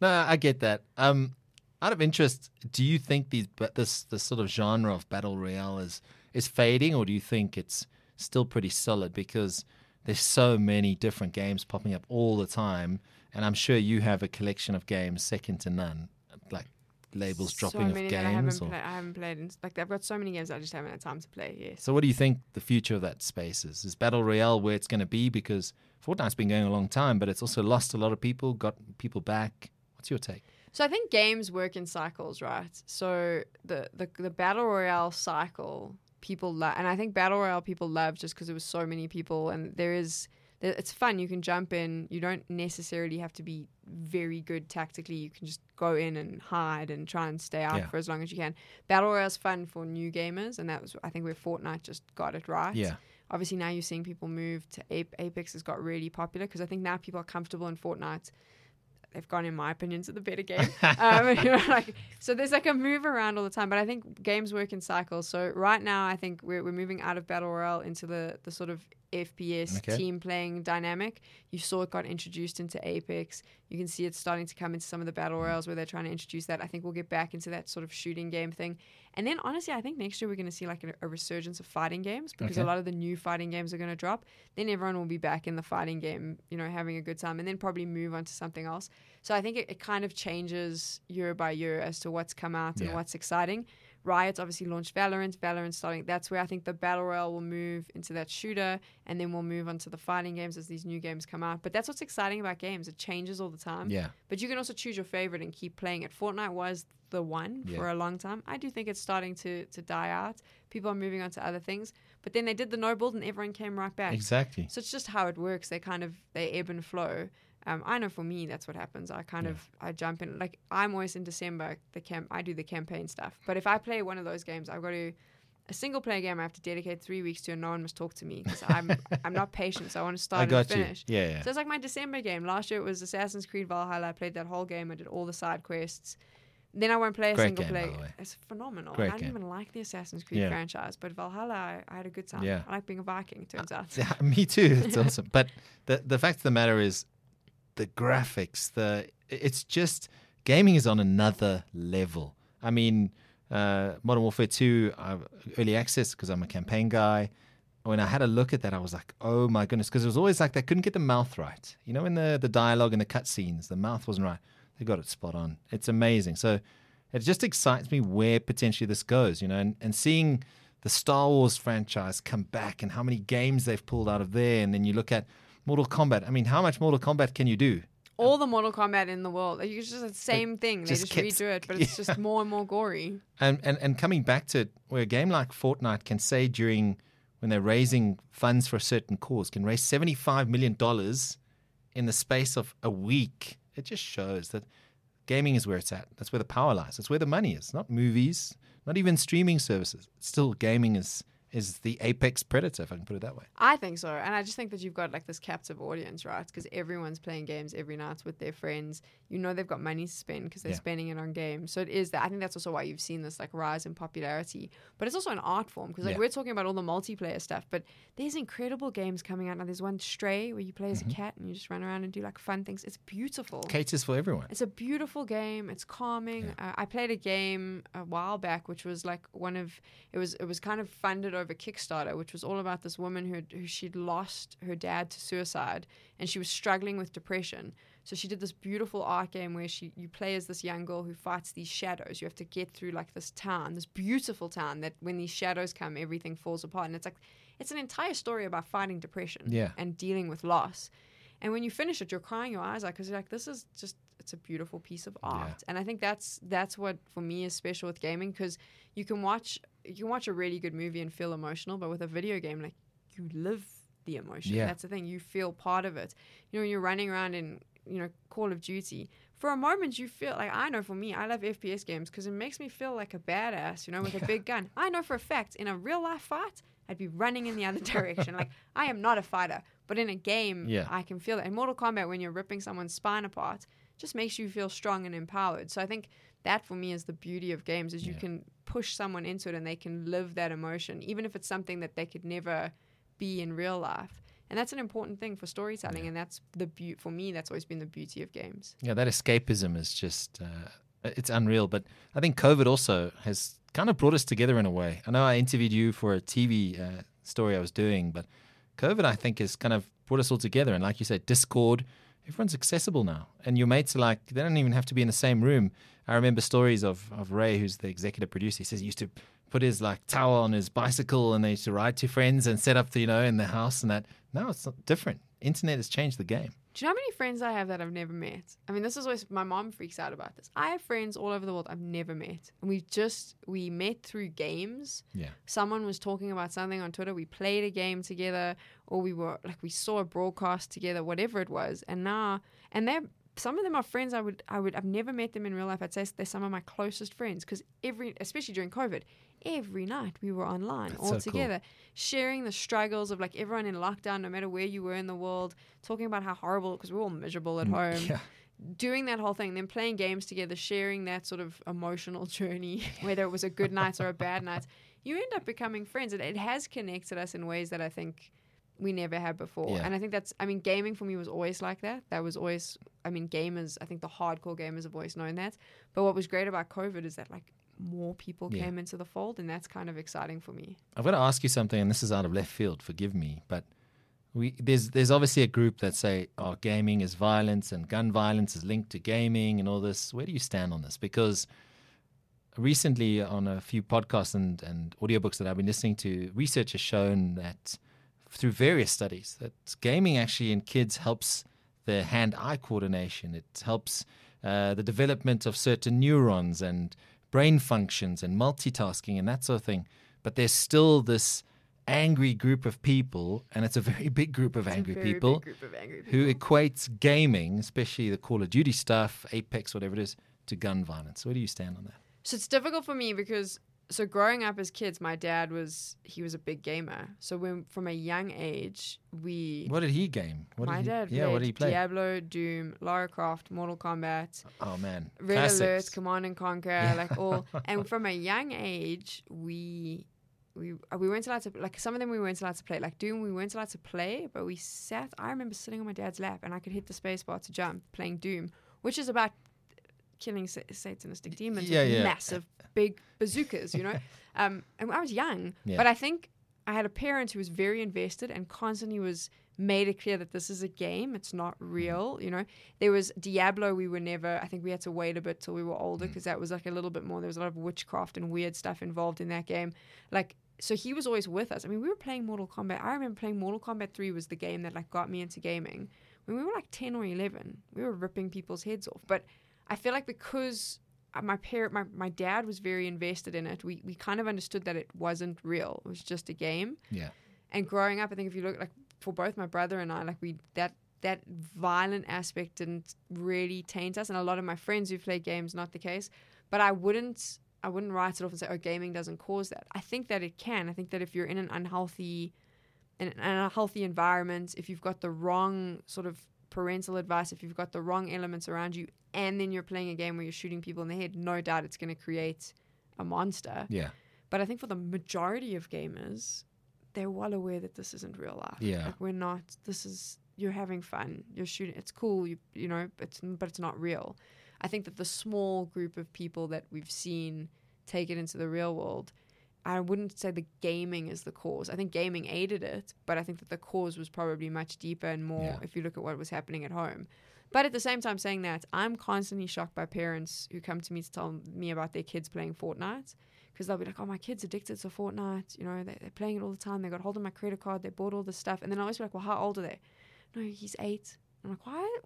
No, I get that. Um, out of interest, do you think these but this this sort of genre of battle royale is is fading, or do you think it's still pretty solid because there's so many different games popping up all the time, and I'm sure you have a collection of games second to none, like labels dropping so of many that I games. haven't, Or, play, I haven't played. In, like I've got so many games I just haven't had time to play. Yes. so, what do you think the future of that space is? Is battle royale where it's going to be? Because Fortnite's been going a long time, but it's also lost a lot of people, got people back. What's your take? So I think games work in cycles, right? So the the, the battle royale cycle, people love, and I think battle royale people love just because there was so many people, and there is. It's fun. You can jump in. You don't necessarily have to be very good tactically. You can just go in and hide and try and stay out Yeah. for as long as you can. Battle royale's fun for new gamers, and that was I think where Fortnite just got it right. Yeah. Obviously now you're seeing people move to Ape. Apex has got really popular because I think now people are comfortable in Fortnite they've gone, in my opinion, to the better game. um, you know, like, so there's like a move around all the time, but I think games work in cycles. So right now, I think we're, we're moving out of battle royale into the the sort of FPS Okay. team playing dynamic. You saw it got introduced into Apex. You can see it starting to come into some of the battle mm. royales where they're trying to introduce that. I think we'll get back into that sort of shooting game thing. And then honestly, I think next year we're going to see like a, a resurgence of fighting games because Okay. a lot of the new fighting games are going to drop. Then everyone will be back in the fighting game, you know, having a good time, and then probably move on to something else. So I think it, it kind of changes year by year as to what's come out and what's exciting. Riot's obviously launched Valorant. Valorant starting. That's where I think the battle royale will move into that shooter, and then we'll move on to the fighting games as these new games come out. But that's what's exciting about games. It changes all the time. Yeah. But you can also choose your favorite and keep playing it. Fortnite was the one Yeah. for a long time. I do think it's starting to to die out. People are moving on to other things. But then they did the no build and everyone came right back. Exactly. So it's just how it works. They kind of they ebb and flow. Um, I know for me that's what happens. I kind of I jump in like I'm always in December. The camp I do the campaign stuff. But if I play one of those games, I've got to a single player game. I have to dedicate three weeks to, and no one must talk to me because I'm I'm not patient. So I want to start I got and you. finish. Yeah, yeah. So it's like my December game. Last year it was Assassin's Creed Valhalla. I played that whole game. I did all the side quests. Then I won't play a Great single game, by player. the way. It's phenomenal. Great I didn't game. even like the Assassin's Creed Yeah. franchise, but Valhalla, I, I had a good time. Yeah. I like being a Viking. It turns out. Yeah, me too. It's awesome. But the the fact of the matter is, the graphics, the it's just gaming is on another level. I mean, uh, Modern Warfare 2 uh, early access because I'm a campaign guy. When I had a look at that, I was like, oh my goodness, because it was always like they couldn't get the mouth right. You know, in the, the dialogue and the cutscenes, the mouth wasn't right. They got it spot on. It's amazing. So it just excites me where potentially this goes, you know, and, and seeing the Star Wars franchise come back and how many games they've pulled out of there. And then you look at Mortal Kombat. I mean, how much Mortal Kombat can you do? All the Mortal Kombat in the world, it's just the same thing. They just just redo it, but it's yeah. just more and more gory. And, and and coming back to it, where a game like Fortnite can say during when they're raising funds for a certain cause can raise seventy five million dollars in the space of a week. It just shows that gaming is where it's at. That's where the power lies. That's where the money is. Not movies, not even streaming services. Still, gaming is is the apex predator, if I can put it that way. I think so, and I just think that you've got like this captive audience, right? Because everyone's playing games every night with their friends. You know they've got money to spend because they're Yeah. spending it on games. So it is that. I think that's also why you've seen this like rise in popularity. But it's also an art form because like Yeah. we're talking about all the multiplayer stuff, but there's incredible games coming out now. There's one Stray where you play as Mm-hmm. a cat and you just run around and do like fun things. It's beautiful. Caters for everyone. It's a beautiful game. It's calming. Uh, I played a game a while back, which was like one of it was it was kind of funded over Kickstarter, which was all about this woman who who she'd lost her dad to suicide, and she was struggling with depression. So she did this beautiful art game where she you play as this young girl who fights these shadows. You have to get through like this town, this beautiful town that when these shadows come, everything falls apart, and it's like it's an entire story about fighting depression Yeah. and dealing with loss. And when you finish it, you're crying your eyes out because you're like, this is just it's a beautiful piece of art. And I think that's that's what for me is special with gaming because you can watch you can watch a really good movie and feel emotional, but with a video game, like you live the emotion. Yeah. That's the thing. You feel part of it. You know, when you're running around in you know Call of Duty. For a moment, you feel like I know for me, I love FPS games because it makes me feel like a badass, you know, with a big gun. I know for a fact in a real life fight, I'd be running in the other direction. like I am not a fighter, but in a game, Yeah. I can feel it. In Mortal Kombat, when you're ripping someone's spine apart, just makes you feel strong and empowered. So I think that for me is the beauty of games is you can push someone into it and they can live that emotion, even if it's something that they could never be in real life. And that's an important thing for storytelling, and that's the beauty for me. That's always been the beauty of games. Yeah, that escapism is just uh, it's unreal. But I think COVID also has kind of brought us together in a way. I know I interviewed you for a TV uh, story I was doing, but COVID I think has kind of brought us all together. And like you said, Discord, everyone's accessible now, and your mates are like they don't even have to be in the same room. I remember stories of of Ray, who's the executive producer. He says he used to put his like towel on his bicycle and they used to ride to friends and set up the, you know in the house and that. Now it's different. Internet has changed the game. Do you know how many friends I have that I've never met? I mean, this is always my mom freaks out about this. I have friends all over the world I've never met, and we just we met through games. Yeah. Someone was talking about something on Twitter. We played a game together, or we were like we saw a broadcast together, whatever it was. And now, and they're some of them are friends I would I would I've never met them in real life. I'd say they're some of my closest friends because every especially during COVID, every night we were online That's all so cool. together sharing the struggles of like everyone in lockdown, no matter where you were in the world, talking about how horrible because we're all miserable at home. Mm, Yeah. Doing that whole thing, then playing games together, sharing that sort of emotional journey, whether it was a good night or a bad night, you end up becoming friends. And it has connected us in ways that I think we never had before. Yeah. And I think that's, I mean, gaming for me was always like that. That was always, I mean, gamers, I think the hardcore gamers have always known that. But what was great about COVID is that like more people Yeah. came into the fold, and that's kind of exciting for me. I've got to ask you something, and this is out of left field. Forgive me, but we there's there's obviously a group that say, "Oh, gaming is violence, and gun violence is linked to gaming, and all this." Where do you stand on this? Because recently, on a few podcasts and and audiobooks that I've been listening to, research has shown that through various studies that gaming actually in kids helps their hand-eye coordination. It helps uh, the development of certain neurons and brain functions and multitasking and that sort of thing. But there's still this angry group of people, and it's a very big group of angry people group of angry who equates gaming, especially the Call of Duty stuff, Apex, whatever it is, to gun violence. Where do you stand on that? So it's difficult for me because so growing up as kids, my dad was he was a big gamer. So when from a young age, we What did he game? What my did he, dad yeah, played what did he play? Diablo, Doom, Lara Croft, Mortal Kombat, Oh man, Red Classics. Alert, Command and Conquer, like all. And from a young age, we we uh, we weren't allowed to like some of them we weren't allowed to play. Like Doom, we weren't allowed to play, but we sat. I remember sitting on my dad's lap and I could hit the space bar to jump playing Doom, which is about killing sa- satanistic demons Yeah, with yeah. massive big bazookas, you know. um, and I was young, Yeah. but I think I had a parent who was very invested and constantly was made it clear that this is a game. It's not Mm-hmm. real. You know, there was Diablo. We were never. I think we had to wait a bit till we were Mm. older because that was like a little bit more. There was a lot of witchcraft and weird stuff involved in that game. Like, so he was always with us. I mean, we were playing Mortal Kombat. I remember playing Mortal Kombat Three was the game that like got me into gaming when we were like ten or eleven. We were ripping people's heads off. But I feel like because uh, my parent, my, my dad was very invested in it. We we kind of understood that it wasn't real. It was just a game. Yeah. And growing up, I think if you look like for both my brother and I, like we that that violent aspect didn't really taint us. And a lot of my friends who play games, not the case. But I wouldn't I wouldn't write it off and say, oh, gaming doesn't cause that. I think that it can. I think that if you're in an unhealthy in an unhealthy environment, if you've got the wrong sort of parental advice, if you've got the wrong elements around you, and then you're playing a game where you're shooting people in the head, no doubt it's going to create a monster. Yeah. But I think for the majority of gamers, they're well aware that this isn't real life. Yeah. Like we're not. This is you're having fun. You're shooting. It's cool. You you know. It's but it's not real. I think that the small group of people that we've seen take it into the real world. I wouldn't say the gaming is the cause. I think gaming aided it, but I think that the cause was probably much deeper and more Yeah. if you look at what was happening at home. But at the same time, saying that, I'm constantly shocked by parents who come to me to tell me about their kids playing Fortnite because they'll be like, "Oh, my kid's addicted to Fortnite. You know, they, they're playing it all the time. They got hold of my credit card. They bought all this stuff." And then I always be like, "Well, how old are they?" No, he's eight. I'm like, "Why?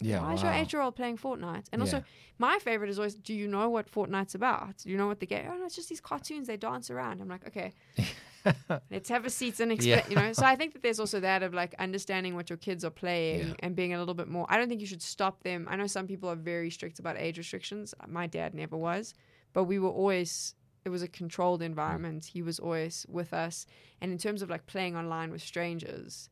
Yeah. why is your eight-year-old playing Fortnite?" And also, my favorite is always, "Do you know what Fortnite's about? Do you know what the game? Oh no, it's just these cartoons. They dance around." I'm like, "Okay, let's have a seat and explain." Yeah. You know. So I think that there's also that of like understanding what your kids are playing Yeah. and being a little bit more. I don't think you should stop them. I know some people are very strict about age restrictions. My dad never was, but we were always. It was a controlled environment. He was always with us, and in terms of like playing online with strangers,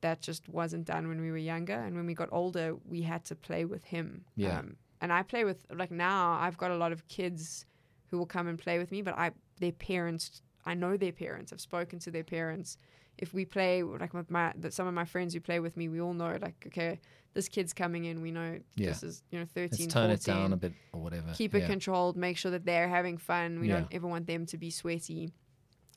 that just wasn't done when we were younger. And when we got older, we had to play with him. Yeah. Um, and I play with like now. I've got a lot of kids who will come and play with me, but I their parents. I know their parents. I've spoken to their parents. If we play like with my that some of my friends who play with me, we all know like okay, this kid's coming in. We know Yeah. this is you know 13, Let's turn 14 it down a bit or whatever. keep it controlled, make sure that they're having fun. We Yeah. don't ever want them to be sweaty.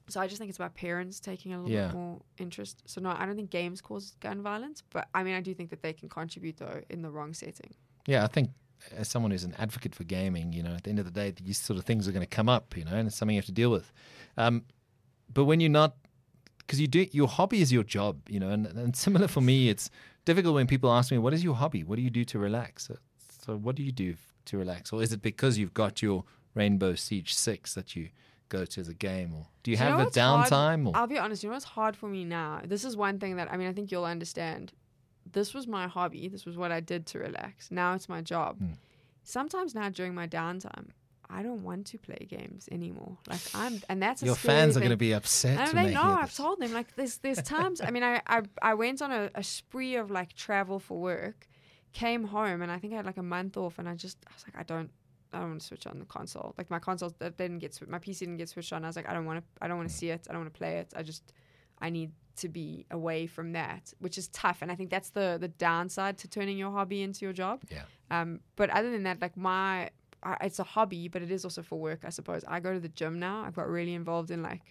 So I just think it's about parents taking a little Yeah. bit more interest. So no, I don't think games cause gun violence, but I mean I do think that they can contribute though in the wrong setting. Yeah, I think as someone who's an advocate for gaming, you know, at the end of the day, these sort of things are going to come up, you know, and it's something you have to deal with. Um, but when you're not, because you do, your hobby is your job, you know, and, and similar for me, it's difficult when people ask me, "What is your hobby? What do you do to relax?" So, so what do you do to relax, or is it because you've got your Rainbow Siege Six that you go to the game, or do you Do you have know hard? downtime? Or I'll be honest, you know what's hard for me now? This is one thing that I mean I think you'll understand. This was my hobby. This was what I did to relax. Now it's my job. Hmm. Sometimes now during my downtime, I don't want to play games anymore. Like I'm, and that's a your fans are going to be upset. And they they know. I've told them like there's there's times. I mean, I I, I went on a, a spree of like travel for work, came home, and I think I had like a month off, and I just I was like I don't I don't want to switch on the console. Like my console that didn't get my PC didn't get switched on. I was like I don't want to I don't want to see it. I don't want to play it. I just I need to be away from that, which is tough. And I think that's the the downside to turning your hobby into your job. Yeah. Um, but other than that, like my, I, it's a hobby, but it is also for work, I suppose. I go to the gym now. I've got really involved in like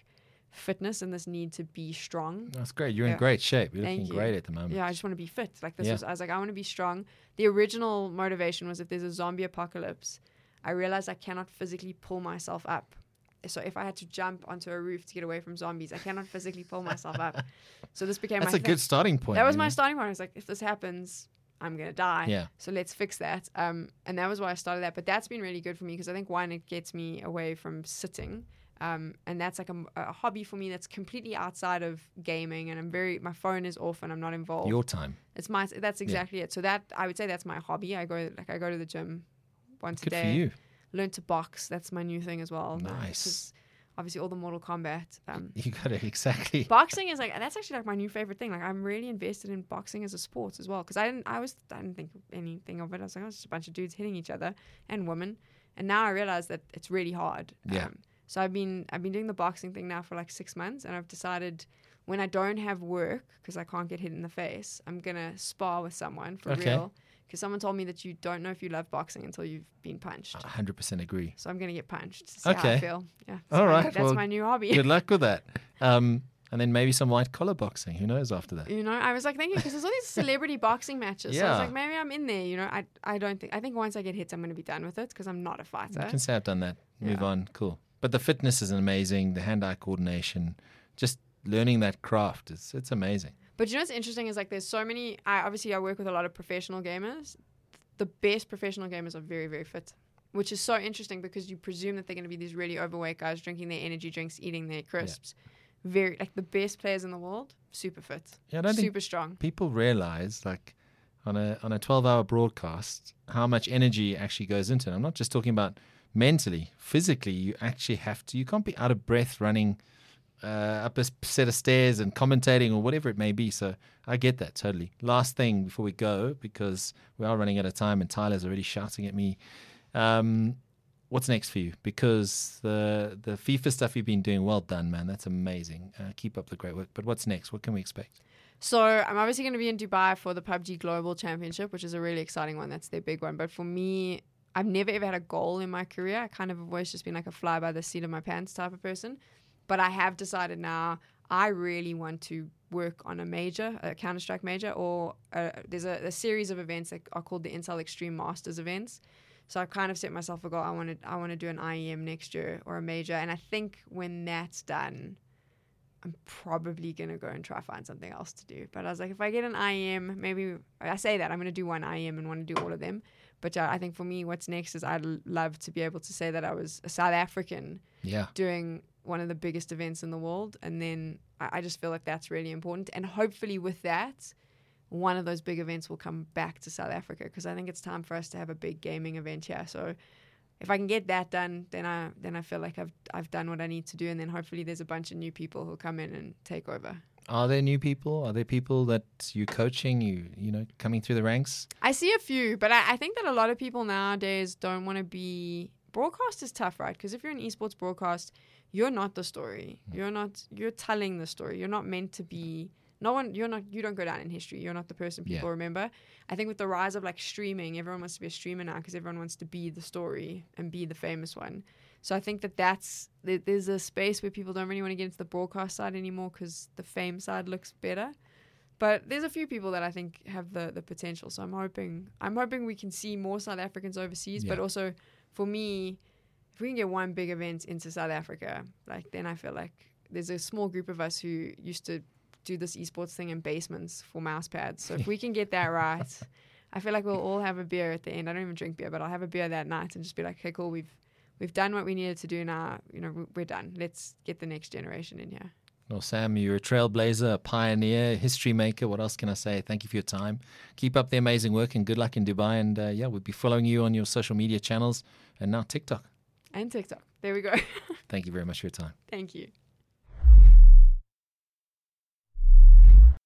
fitness and this need to be strong. That's great. You're Yeah. in great shape. You're Thank looking you. great at the moment. Yeah, I just want to be fit. Like this Yeah. was, I was like, I want to be strong. The original motivation was if there's a zombie apocalypse, I realized I cannot physically pull myself up. So if I had to jump onto a roof to get away from zombies, I cannot physically pull myself up. So this became That's my a thing. good starting point. That was my know? starting point. I was like, if this happens, I'm gonna die. Yeah. So let's fix that. Um, and that was why I started that. But that's been really good for me because I think one, it gets me away from sitting. Um, and that's like a, a hobby for me that's completely outside of gaming. And I'm very, my phone is off and I'm not involved. Your time. it's my, that's exactly it. So that I would say that's my hobby. I go like I go to the gym once Good a for day. you. Learn to box. That's my new thing as well. Nice. Obviously, all the Mortal Kombat. Um, You got it exactly. boxing is like that's actually like my new favorite thing. Like I'm really invested in boxing as a sport as well because I didn't I was I didn't think anything of it. I was like oh, it's just a bunch of dudes hitting each other and women, and now I realize that it's really hard. Um, Yeah. so I've been I've been doing the boxing thing now for like six months, and I've decided when I don't have work because I can't get hit in the face, I'm gonna spar with someone for Okay. real. Because someone told me that you don't know if you love boxing until you've been punched. 100% agree. So I'm going to get punched to Okay. I feel. Yeah. All right. That's well, my new hobby. Good luck with that. Um, and then maybe some white collar boxing. Who knows after that? You know, I was like thinking because there's all these celebrity boxing matches. So I was like, maybe I'm in there. You know, I I don't think I think once I get hit, I'm going to be done with it because I'm not a fighter. You can say I've done that. Move Yeah. on. Cool. But the fitness is amazing. The hand-eye coordination, just learning that craft. It's it's amazing. But you know what's interesting is like there's so many. I obviously I work with a lot of professional gamers. The best professional gamers are very very fit, which is so interesting because you presume that they're going to be these really overweight guys drinking their energy drinks, eating their crisps. Very like the best players in the world, super fit, Yeah, I don't super strong. people realize like on a on a 12 hour broadcast how much energy actually goes into it. I'm not just talking about mentally, physically. You actually have to. You can't be out of breath running uh, up a set of stairs and commentating or whatever it may be. So I get that totally. Last thing before we go because we are running out of time and Tyler's already shouting at me. Um, what's next for you? Because the the FIFA stuff you've been doing, well done, man. That's amazing. Uh, keep up the great work. But what's next? What can we expect? So I'm obviously going to be in Dubai for the PUBG Global Championship, which is a really exciting one. That's their big one. But for me, I've never ever had a goal in my career. I kind of have always just been like a fly by the seat of my pants type of person. But I have decided now I really want to work on a major, a Counter Strike major, or uh there's a, a series of events that are called the Intel Extreme Masters events. So I've kind of set myself a goal. I want to I want to do an IEM next year or a major, and I think when that's done, I'm probably gonna go and try find something else to do. But I was like, if I get an IEM, maybe I say that I'm gonna do one IEM and want to do all of them. But uh, I think for me, what's next is I'd love to be able to say that I was a South African Yeah. doing one of the biggest events in the world, and then I, I just feel like that's really important. And hopefully, with that, one of those big events will come back to South Africa because I think it's time for us to have a big gaming event here. So if I can get that done, then I then I feel like I've I've done what I need to do, and then hopefully there's a bunch of new people who come in and take over. Are there new people? Are there people that you're coaching? You you know coming through the ranks? I see a few, but I, I think that a lot of people nowadays don't want to be. Broadcast is tough, right? Because if you're an esports broadcast, you're not the story. Hmm. You're not. You're telling the story. You're not meant to be. No one. You're not. You don't go down in history. You're not the person people Yeah. remember. I think with the rise of like streaming, everyone wants to be a streamer now because everyone wants to be the story and be the famous one. So I think that that's there- there's a space where people don't really want to get into the broadcast side anymore because the fame side looks better. But there's a few people that I think have the, the potential. So I'm hoping I'm hoping we can see more South Africans overseas. But also for me, if we can get one big event into South Africa, like then I feel like there's a small group of us who used to do this esports thing in basements for mouse pads. So if we can get that right, I feel like we'll all have a beer at the end. I don't even drink beer, but I'll have a beer that night and just be like, okay, cool, we've we've done what we needed to do now. You know, we- we're done. Let's get the next generation in here." Well, Sam, you're a trailblazer, a pioneer, history maker. What else can I say? Thank you for your time. Keep up the amazing work and good luck in Dubai. And uh, yeah, we'll be following you on your social media channels and now TikTok. And TikTok. There we go. Thank you very much for your time. Thank you.